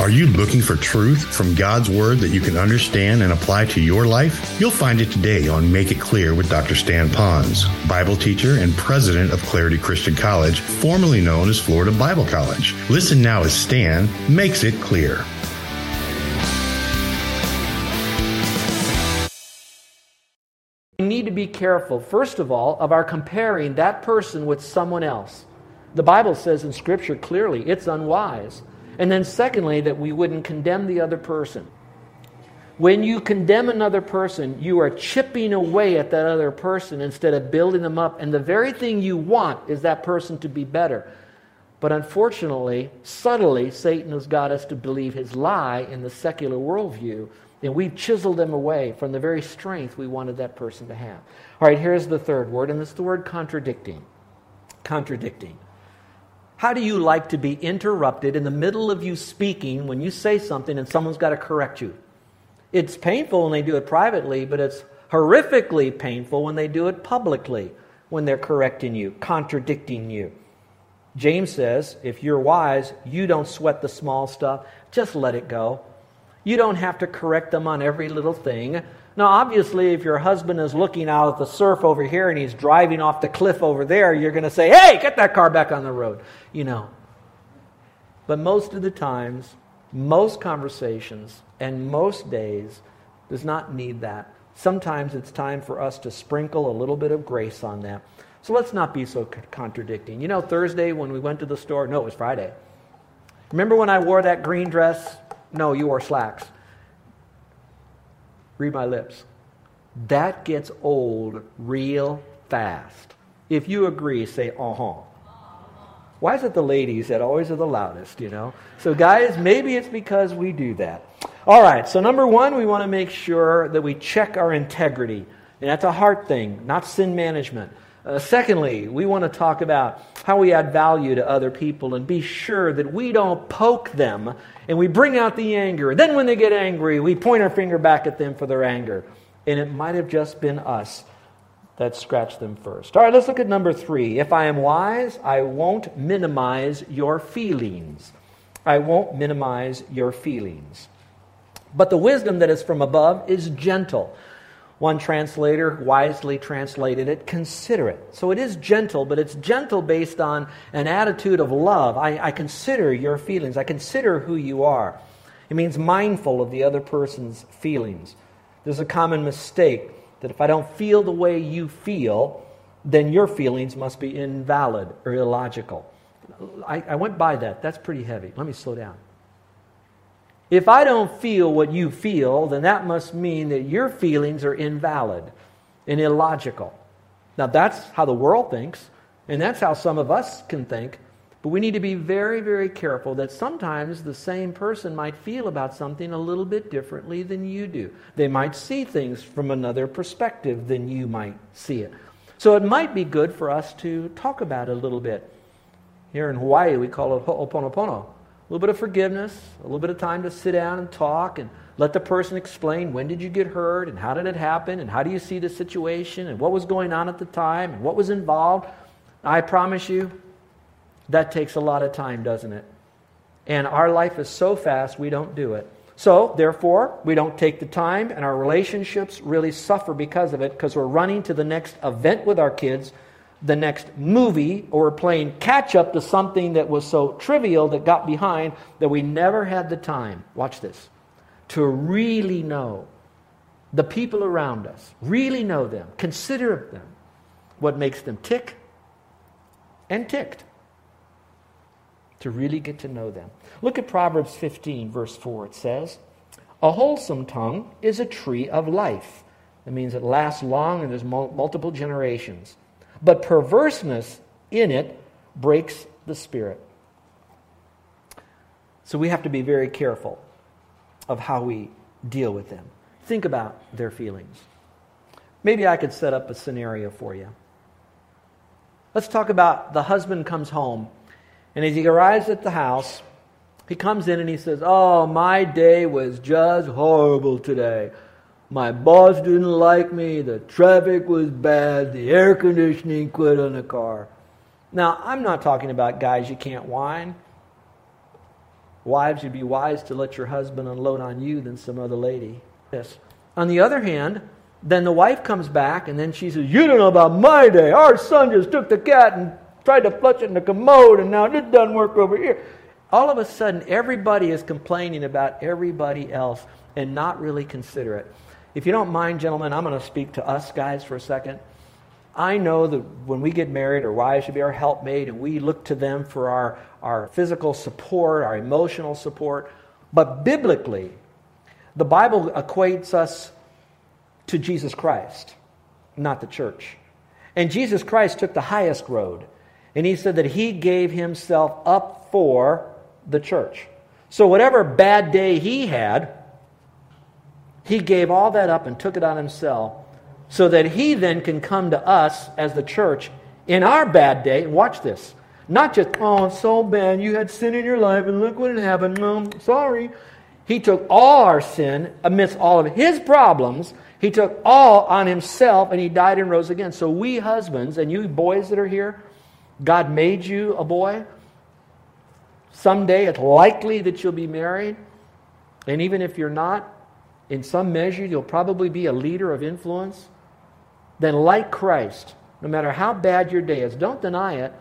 Are you looking for truth from God's Word that you can understand and apply to your life? You'll find it today on Make It Clear with Dr. Stan Ponz, Bible teacher and president of Clarity Christian College, formerly known as Florida Bible College. Listen now as Stan makes it clear. We need to be careful, first of all, of our comparing that person with someone else. The Bible says in Scripture clearly it's unwise. And then, secondly, that we wouldn't condemn the other person. When you condemn another person, you are chipping away at that other person instead of building them up. And the very thing you want is that person to be better. But unfortunately, subtly, Satan has got us to believe his lie in the secular worldview, and we've chiseled them away from the very strength we wanted that person to have. All right, here's the third word, and it's the word contradicting. Contradicting. How do you like to be interrupted in the middle of you speaking when you say something and someone's got to correct you? It's painful when they do it privately, but it's horrifically painful when they do it publicly, when they're correcting you, contradicting you. James says, if you're wise, you don't sweat the small stuff, just let it go. You don't have to correct them on every little thing. Now, obviously, if your husband is looking out at the surf over here and he's driving off the cliff over there, you're going to say, hey, get that car back on the road, you know. But most of the times, most conversations, and most days does not need that. Sometimes it's time for us to sprinkle a little bit of grace on that. So let's not be so contradicting. You know, Thursday when we went to the store, no, it was Friday. Remember when I wore that green dress? No, you wore slacks. Read my lips. That gets old real fast. If you agree, say, uh huh. Why is it the ladies that always are the loudest, you know? So, guys, maybe it's because we do that. All right, so number one, we want to make sure that we check our integrity. And that's a heart thing, not sin management. Uh, secondly, we want to talk about how we add value to other people and be sure that we don't poke them and we bring out the anger. Then, when they get angry, we point our finger back at them for their anger. And it might have just been us that scratched them first. All right, let's look at number three. If I am wise, I won't minimize your feelings. I won't minimize your feelings. But the wisdom that is from above is gentle. One translator wisely translated it considerate. So it is gentle, but it's gentle based on an attitude of love. I, I, consider your feelings, I consider who you are. It means mindful of the other person's feelings. There's a common mistake that if I don't feel the way you feel, then your feelings must be invalid or illogical. I, I went by that. That's pretty heavy. Let me slow down. If I don't feel what you feel, then that must mean that your feelings are invalid and illogical. Now, that's how the world thinks, and that's how some of us can think. But we need to be very, very careful that sometimes the same person might feel about something a little bit differently than you do. They might see things from another perspective than you might see it. So it might be good for us to talk about it a little bit. Here in Hawaii, we call it ho'oponopono a little bit of forgiveness, a little bit of time to sit down and talk and let the person explain when did you get hurt and how did it happen and how do you see the situation and what was going on at the time and what was involved. I promise you, that takes a lot of time, doesn't it? And our life is so fast, we don't do it. So, therefore, we don't take the time, and our relationships really suffer because of it because we're running to the next event with our kids the next movie or playing catch up to something that was so trivial that got behind that we never had the time, watch this, to really know the people around us, really know them, consider them, what makes them tick and ticked, to really get to know them. Look at Proverbs 15, verse 4. It says, A wholesome tongue is a tree of life. That means it lasts long and there's multiple generations but perverseness in it breaks the spirit. So we have to be very careful of how we deal with them. Think about their feelings. Maybe I could set up a scenario for you. Let's talk about the husband comes home, and as he arrives at the house, he comes in and he says, Oh, my day was just horrible today. My boss didn't like me. The traffic was bad. The air conditioning quit on the car. Now, I'm not talking about guys you can't whine. Wives, you'd be wise to let your husband unload on you than some other lady. Yes. On the other hand, then the wife comes back and then she says, You don't know about my day. Our son just took the cat and tried to flush it in the commode and now it doesn't work over here. All of a sudden, everybody is complaining about everybody else and not really considerate. If you don't mind, gentlemen, I'm going to speak to us guys for a second. I know that when we get married, our wives should be our helpmate, and we look to them for our, our physical support, our emotional support. But biblically, the Bible equates us to Jesus Christ, not the church. And Jesus Christ took the highest road. And he said that he gave himself up for the church. So, whatever bad day he had, he gave all that up and took it on himself so that he then can come to us as the church in our bad day. And watch this. Not just, oh, it's so bad. You had sin in your life and look what happened. No, sorry. He took all our sin amidst all of his problems. He took all on himself and he died and rose again. So, we husbands and you boys that are here, God made you a boy. Someday it's likely that you'll be married. And even if you're not, in some measure, you'll probably be a leader of influence. Then, like Christ, no matter how bad your day is, don't deny it,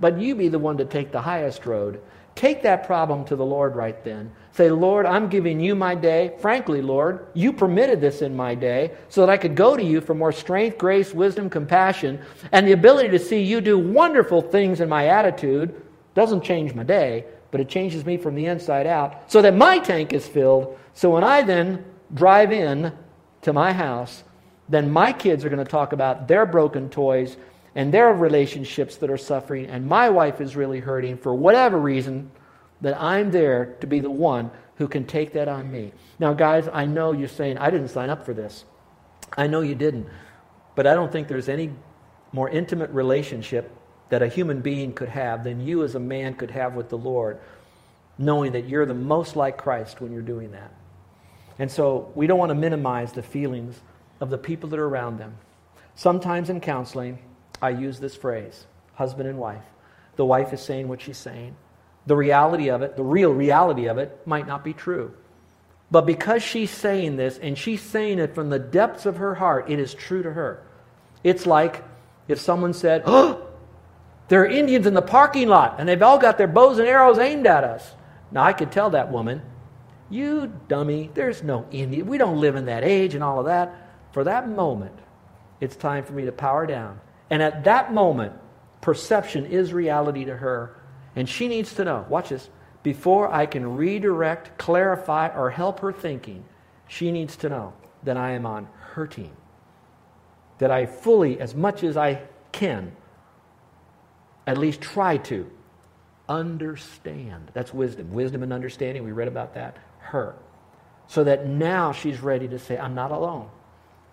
but you be the one to take the highest road. Take that problem to the Lord right then. Say, Lord, I'm giving you my day. Frankly, Lord, you permitted this in my day so that I could go to you for more strength, grace, wisdom, compassion, and the ability to see you do wonderful things in my attitude. Doesn't change my day, but it changes me from the inside out so that my tank is filled. So when I then drive in to my house, then my kids are going to talk about their broken toys and their relationships that are suffering, and my wife is really hurting for whatever reason, that I'm there to be the one who can take that on me. Now, guys, I know you're saying, I didn't sign up for this. I know you didn't. But I don't think there's any more intimate relationship that a human being could have than you as a man could have with the Lord, knowing that you're the most like Christ when you're doing that. And so we don't want to minimize the feelings of the people that are around them. Sometimes in counseling, I use this phrase husband and wife. The wife is saying what she's saying. The reality of it, the real reality of it, might not be true. But because she's saying this and she's saying it from the depths of her heart, it is true to her. It's like if someone said, Oh, there are Indians in the parking lot and they've all got their bows and arrows aimed at us. Now, I could tell that woman, you dummy, there's no Indian. We don't live in that age and all of that. For that moment, it's time for me to power down. And at that moment, perception is reality to her. And she needs to know, watch this, before I can redirect, clarify, or help her thinking, she needs to know that I am on her team. That I fully, as much as I can, at least try to understand. That's wisdom. Wisdom and understanding, we read about that her. So that now she's ready to say, I'm not alone.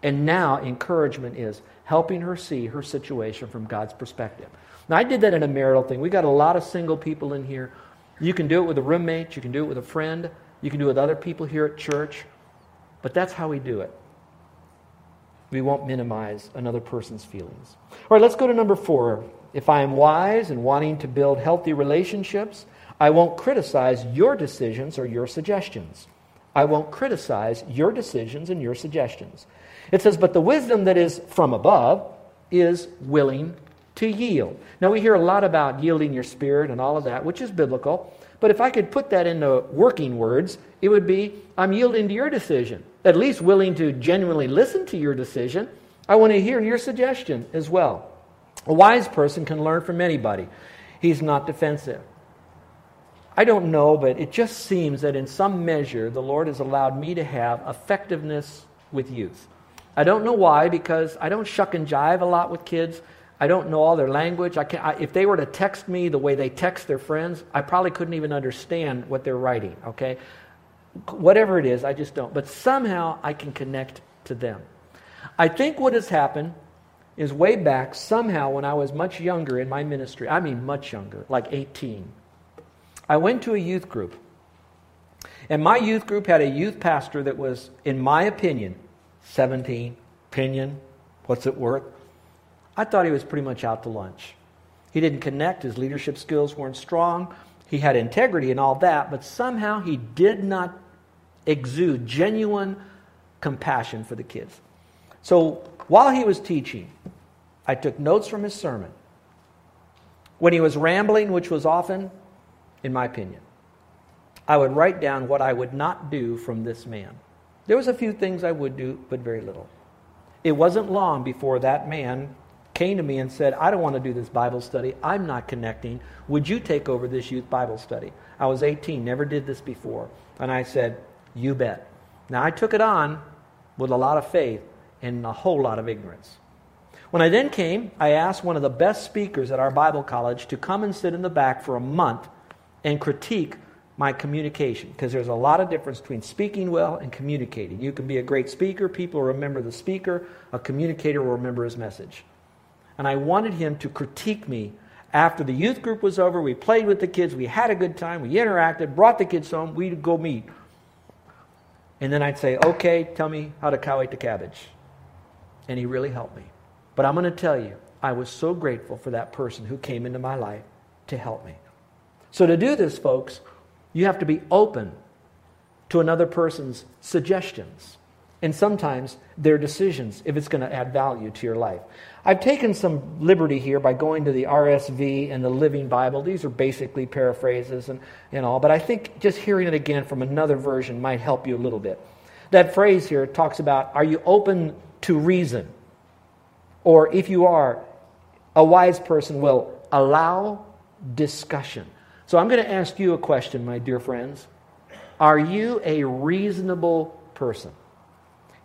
And now encouragement is helping her see her situation from God's perspective. Now, I did that in a marital thing. We got a lot of single people in here. You can do it with a roommate, you can do it with a friend, you can do it with other people here at church. But that's how we do it. We won't minimize another person's feelings. All right, let's go to number four. If I am wise and wanting to build healthy relationships, I won't criticize your decisions or your suggestions. I won't criticize your decisions and your suggestions. It says, But the wisdom that is from above is willing to yield. Now, we hear a lot about yielding your spirit and all of that, which is biblical. But if I could put that into working words, it would be I'm yielding to your decision, at least willing to genuinely listen to your decision. I want to hear your suggestion as well. A wise person can learn from anybody, he's not defensive. I don't know, but it just seems that in some measure the Lord has allowed me to have effectiveness with youth. I don't know why, because I don't shuck and jive a lot with kids. I don't know all their language. I can't, I, if they were to text me the way they text their friends, I probably couldn't even understand what they're writing, okay? Whatever it is, I just don't. But somehow I can connect to them. I think what has happened is way back, somehow, when I was much younger in my ministry, I mean much younger, like 18, I went to a youth group. And my youth group had a youth pastor that was, in my opinion, 17, opinion, what's it worth? I thought he was pretty much out to lunch. He didn't connect, his leadership skills weren't strong, He had integrity and all that, but somehow he did not exude genuine compassion for the kids. So while he was teaching, I took notes from his sermon. When he was rambling, which was often, in my opinion, I would write down what I would not do from this man. There was a few things I would do, but very little. It wasn't long before that man came to me and said, I don't want to do this Bible study. I'm not connecting. Would you take over this youth Bible study? I was 18, never did this before. And I said, You bet. Now I took it on with a lot of faith and a whole lot of ignorance. When I then came, I asked one of the best speakers at our Bible college to come and sit in the back for a month and critique my communication because there's a lot of difference between speaking well and communicating. You can be a great speaker, people remember the speaker, a communicator will remember his message. And I wanted him to critique me after the youth group was over. We played with the kids, we had a good time, we interacted, brought the kids home, we'd go meet. And then I'd say, okay, tell me how to cow eat the cabbage. And he really helped me. But I'm going to tell you, I was so grateful for that person who came into my life to help me. So, to do this, folks, you have to be open to another person's suggestions and sometimes their decisions if it's going to add value to your life. I've taken some liberty here by going to the RSV and the Living Bible. These are basically paraphrases and, and all, but I think just hearing it again from another version might help you a little bit. That phrase here talks about are you open to reason? Or if you are, a wise person will allow discussion. So I'm going to ask you a question, my dear friends. Are you a reasonable person?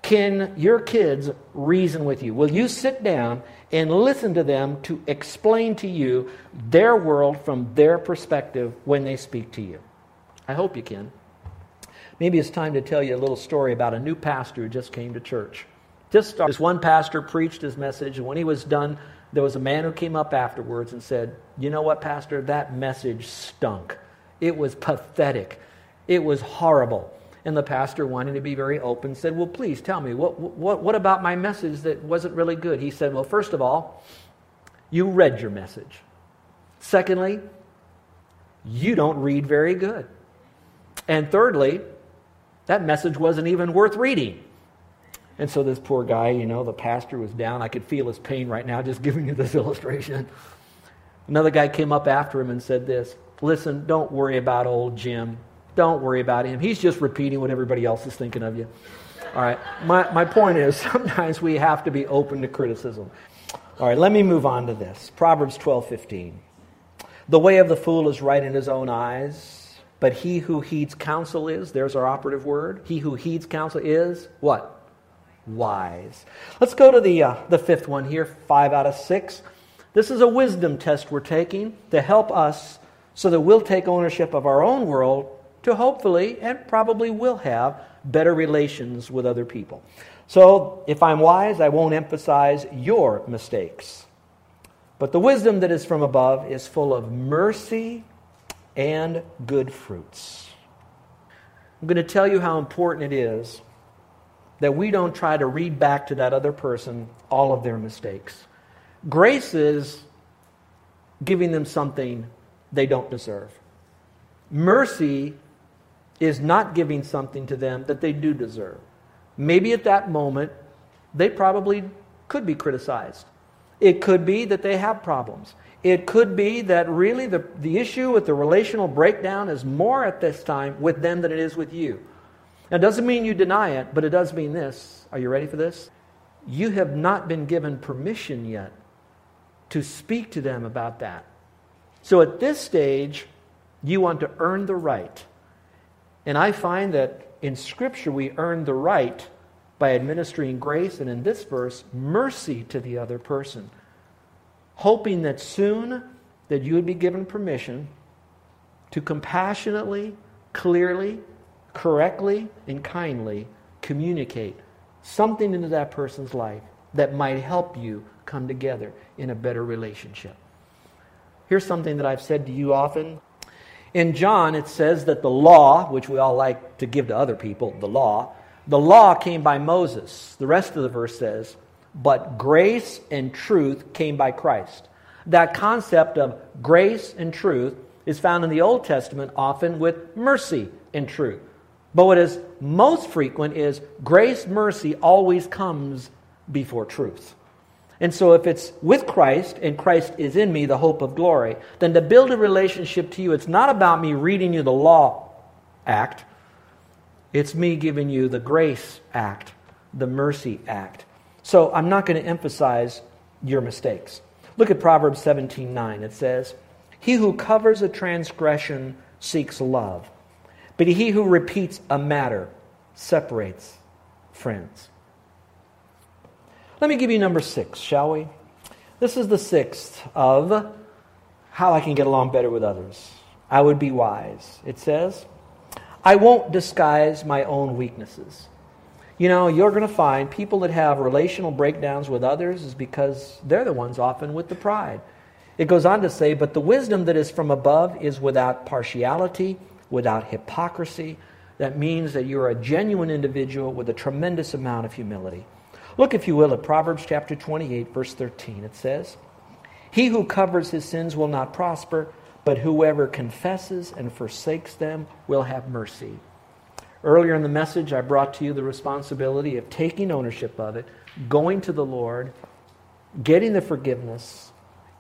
Can your kids reason with you? Will you sit down and listen to them to explain to you their world from their perspective when they speak to you? I hope you can. Maybe it's time to tell you a little story about a new pastor who just came to church. Just this one pastor preached his message, and when he was done, there was a man who came up afterwards and said, You know what, Pastor? That message stunk. It was pathetic. It was horrible. And the pastor, wanting to be very open, said, Well, please tell me, what, what, what about my message that wasn't really good? He said, Well, first of all, you read your message. Secondly, you don't read very good. And thirdly, that message wasn't even worth reading. And so this poor guy, you know, the pastor was down. I could feel his pain right now just giving you this illustration. Another guy came up after him and said this Listen, don't worry about old Jim. Don't worry about him. He's just repeating what everybody else is thinking of you. All right. My, my point is sometimes we have to be open to criticism. All right, let me move on to this. Proverbs 12 15. The way of the fool is right in his own eyes, but he who heeds counsel is, there's our operative word. He who heeds counsel is what? Wise. Let's go to the, uh, the fifth one here, five out of six. This is a wisdom test we're taking to help us so that we'll take ownership of our own world to hopefully and probably will have better relations with other people. So, if I'm wise, I won't emphasize your mistakes. But the wisdom that is from above is full of mercy and good fruits. I'm going to tell you how important it is that we don't try to read back to that other person all of their mistakes. Grace is giving them something they don't deserve. Mercy is not giving something to them that they do deserve. Maybe at that moment, they probably could be criticized. It could be that they have problems. It could be that really the, the issue with the relational breakdown is more at this time with them than it is with you. Now, it doesn't mean you deny it, but it does mean this. Are you ready for this? You have not been given permission yet to speak to them about that. So at this stage, you want to earn the right. And I find that in Scripture, we earn the right by administering grace, and in this verse, mercy to the other person, hoping that soon that you would be given permission to compassionately, clearly, correctly and kindly communicate something into that person's life that might help you come together in a better relationship. Here's something that I've said to you often. In John, it says that the law, which we all like to give to other people, the law, the law came by Moses. The rest of the verse says, but grace and truth came by Christ. That concept of grace and truth is found in the Old Testament often with mercy and truth. But what is most frequent is grace, mercy always comes before truth. And so, if it's with Christ and Christ is in me, the hope of glory, then to build a relationship to you, it's not about me reading you the law act, it's me giving you the grace act, the mercy act. So, I'm not going to emphasize your mistakes. Look at Proverbs 17 9. It says, He who covers a transgression seeks love but he who repeats a matter separates friends. Let me give you number six, shall we? This is the sixth of how I can get along better with others. I would be wise. It says, I won't disguise my own weaknesses. You know, you're going to find people that have relational breakdowns with others is because they're the ones often with the pride. It goes on to say, But the wisdom that is from above is without partiality without hypocrisy. That means that you're a genuine individual with a tremendous amount of humility. Look, if you will, at Proverbs chapter 28, verse 13. It says, He who covers his sins will not prosper, but whoever confesses and forsakes them will have mercy. Earlier in the message, I brought to you the responsibility of taking ownership of it, going to the Lord, getting the forgiveness,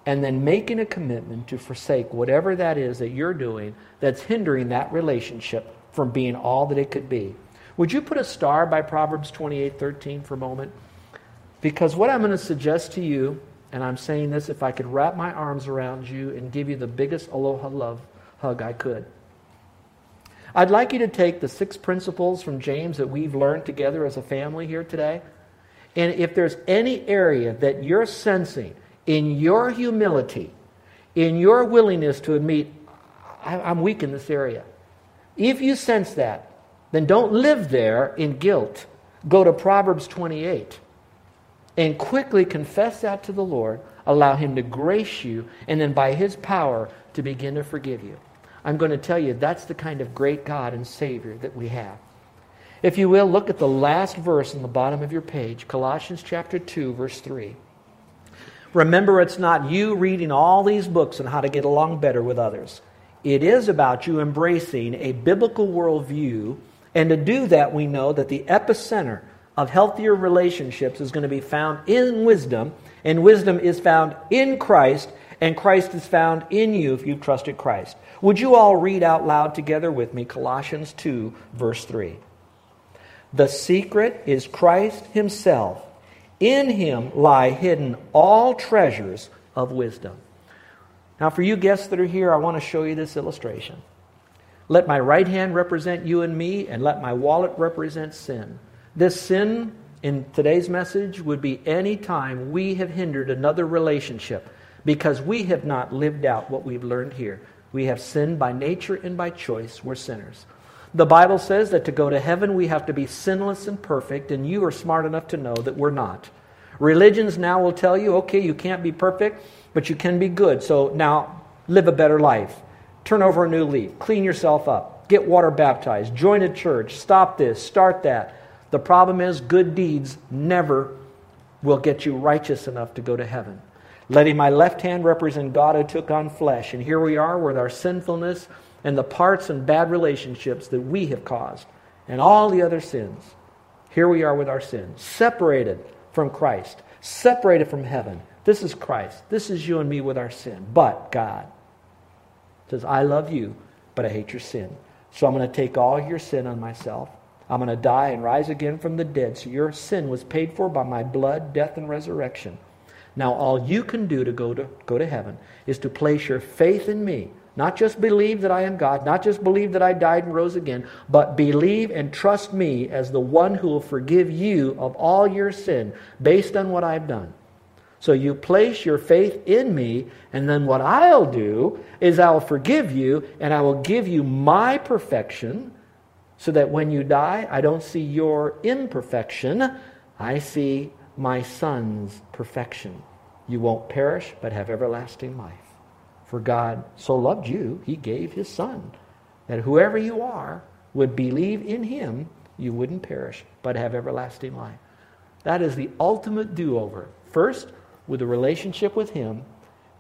and then making a commitment to forsake whatever that is that you're doing that's hindering that relationship from being all that it could be. Would you put a star by Proverbs 28 13 for a moment? Because what I'm going to suggest to you, and I'm saying this if I could wrap my arms around you and give you the biggest aloha love hug I could. I'd like you to take the six principles from James that we've learned together as a family here today. And if there's any area that you're sensing in your humility, in your willingness to admit, I'm weak in this area. If you sense that, then don't live there in guilt. Go to Proverbs 28 and quickly confess that to the Lord. Allow Him to grace you, and then by His power to begin to forgive you. I'm going to tell you that's the kind of great God and Savior that we have. If you will, look at the last verse on the bottom of your page, Colossians chapter 2, verse 3. Remember, it's not you reading all these books on how to get along better with others. It is about you embracing a biblical worldview. And to do that, we know that the epicenter of healthier relationships is going to be found in wisdom, and wisdom is found in Christ, and Christ is found in you if you've trusted Christ. Would you all read out loud together with me Colossians 2, verse 3? The secret is Christ Himself in him lie hidden all treasures of wisdom. Now, for you guests that are here, I want to show you this illustration. Let my right hand represent you and me, and let my wallet represent sin. This sin in today's message would be any time we have hindered another relationship because we have not lived out what we've learned here. We have sinned by nature and by choice. We're sinners. The Bible says that to go to heaven, we have to be sinless and perfect, and you are smart enough to know that we're not. Religions now will tell you, okay, you can't be perfect, but you can be good. So now live a better life. Turn over a new leaf. Clean yourself up. Get water baptized. Join a church. Stop this. Start that. The problem is, good deeds never will get you righteous enough to go to heaven. Letting my left hand represent God who took on flesh. And here we are with our sinfulness and the parts and bad relationships that we have caused and all the other sins. Here we are with our sins, separated from Christ, separated from heaven. This is Christ. This is you and me with our sin. But God says, I love you, but I hate your sin. So I'm going to take all your sin on myself. I'm going to die and rise again from the dead. So your sin was paid for by my blood, death, and resurrection. Now all you can do to go to, go to heaven is to place your faith in me not just believe that I am God, not just believe that I died and rose again, but believe and trust me as the one who will forgive you of all your sin based on what I've done. So you place your faith in me, and then what I'll do is I'll forgive you and I will give you my perfection so that when you die, I don't see your imperfection, I see my son's perfection. You won't perish, but have everlasting life. For God so loved you, he gave his Son, that whoever you are would believe in him, you wouldn't perish, but have everlasting life. That is the ultimate do over. First, with a relationship with him,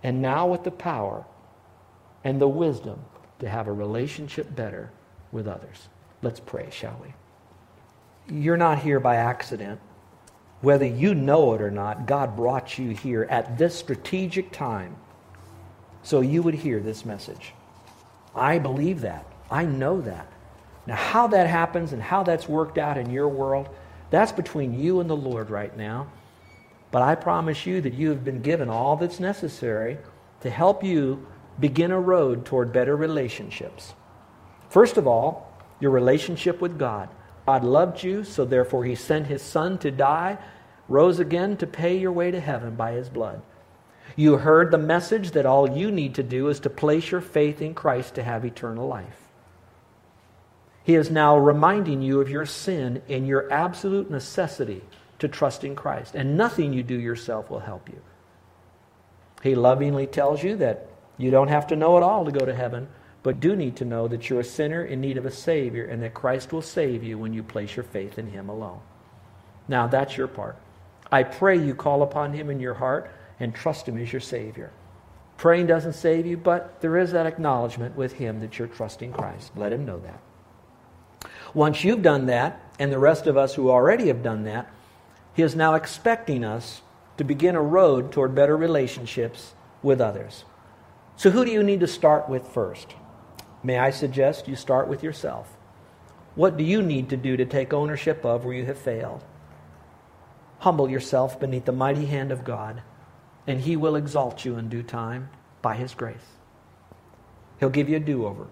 and now with the power and the wisdom to have a relationship better with others. Let's pray, shall we? You're not here by accident. Whether you know it or not, God brought you here at this strategic time so you would hear this message. I believe that. I know that. Now, how that happens and how that's worked out in your world, that's between you and the Lord right now. But I promise you that you have been given all that's necessary to help you begin a road toward better relationships. First of all, your relationship with God. God loved you, so therefore he sent his son to die, rose again to pay your way to heaven by his blood. You heard the message that all you need to do is to place your faith in Christ to have eternal life. He is now reminding you of your sin and your absolute necessity to trust in Christ. And nothing you do yourself will help you. He lovingly tells you that you don't have to know it all to go to heaven, but do need to know that you're a sinner in need of a Savior and that Christ will save you when you place your faith in Him alone. Now, that's your part. I pray you call upon Him in your heart and trust Him as your Savior. Praying doesn't save you, but there is that acknowledgement with Him that you're trusting Christ. Let Him know that. Once you've done that, and the rest of us who already have done that, He is now expecting us to begin a road toward better relationships with others. So, who do you need to start with first? May I suggest you start with yourself? What do you need to do to take ownership of where you have failed? Humble yourself beneath the mighty hand of God, and He will exalt you in due time by His grace. He'll give you a do over.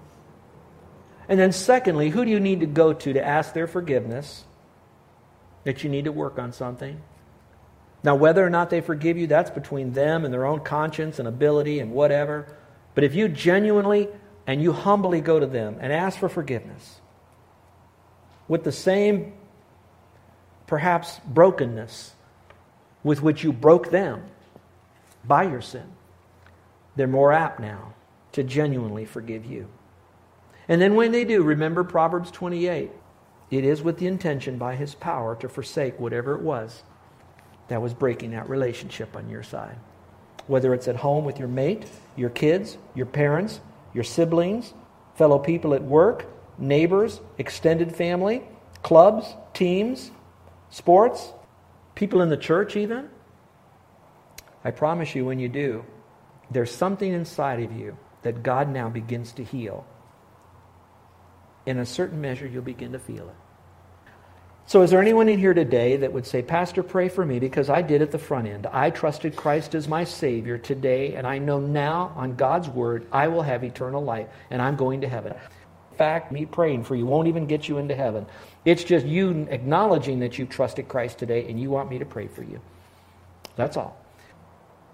And then, secondly, who do you need to go to to ask their forgiveness? That you need to work on something. Now, whether or not they forgive you, that's between them and their own conscience and ability and whatever. But if you genuinely and you humbly go to them and ask for forgiveness with the same, perhaps, brokenness with which you broke them by your sin, they're more apt now to genuinely forgive you. And then when they do, remember Proverbs 28. It is with the intention by his power to forsake whatever it was that was breaking that relationship on your side. Whether it's at home with your mate, your kids, your parents, your siblings, fellow people at work, neighbors, extended family, clubs, teams, sports, people in the church, even. I promise you, when you do, there's something inside of you that God now begins to heal. In a certain measure, you'll begin to feel it. So, is there anyone in here today that would say, Pastor, pray for me because I did at the front end? I trusted Christ as my Savior today, and I know now on God's Word I will have eternal life and I'm going to heaven. In fact, me praying for you won't even get you into heaven. It's just you acknowledging that you trusted Christ today and you want me to pray for you. That's all.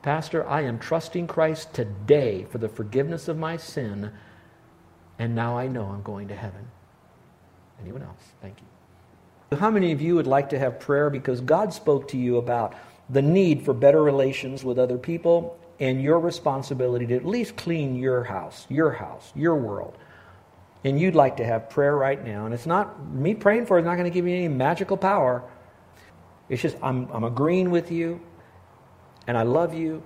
Pastor, I am trusting Christ today for the forgiveness of my sin, and now I know I'm going to heaven. Anyone else? Thank you. How many of you would like to have prayer because God spoke to you about the need for better relations with other people and your responsibility to at least clean your house, your house, your world? And you'd like to have prayer right now. And it's not, me praying for it is not going to give you any magical power. It's just, I'm, I'm agreeing with you and I love you,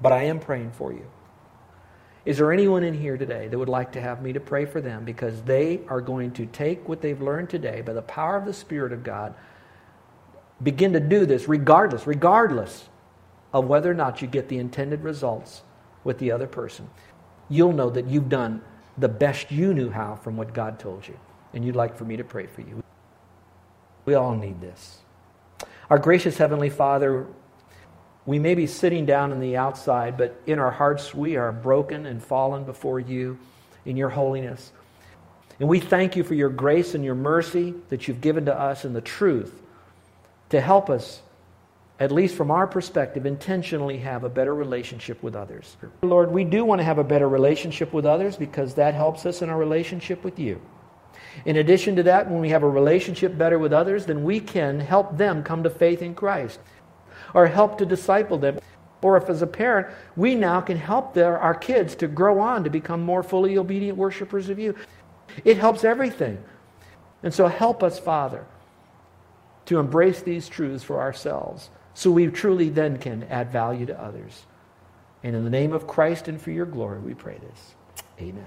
but I am praying for you. Is there anyone in here today that would like to have me to pray for them because they are going to take what they've learned today by the power of the Spirit of God, begin to do this regardless, regardless of whether or not you get the intended results with the other person? You'll know that you've done the best you knew how from what God told you. And you'd like for me to pray for you. We all need this. Our gracious Heavenly Father, we may be sitting down in the outside, but in our hearts we are broken and fallen before you in your holiness. And we thank you for your grace and your mercy that you've given to us and the truth to help us, at least from our perspective, intentionally have a better relationship with others. Lord, we do want to have a better relationship with others because that helps us in our relationship with you. In addition to that, when we have a relationship better with others, then we can help them come to faith in Christ or help to disciple them. Or if, as a parent, we now can help their, our kids to grow on to become more fully obedient worshipers of you. It helps everything. And so help us, Father, to embrace these truths for ourselves so we truly then can add value to others. And in the name of Christ and for your glory, we pray this. Amen.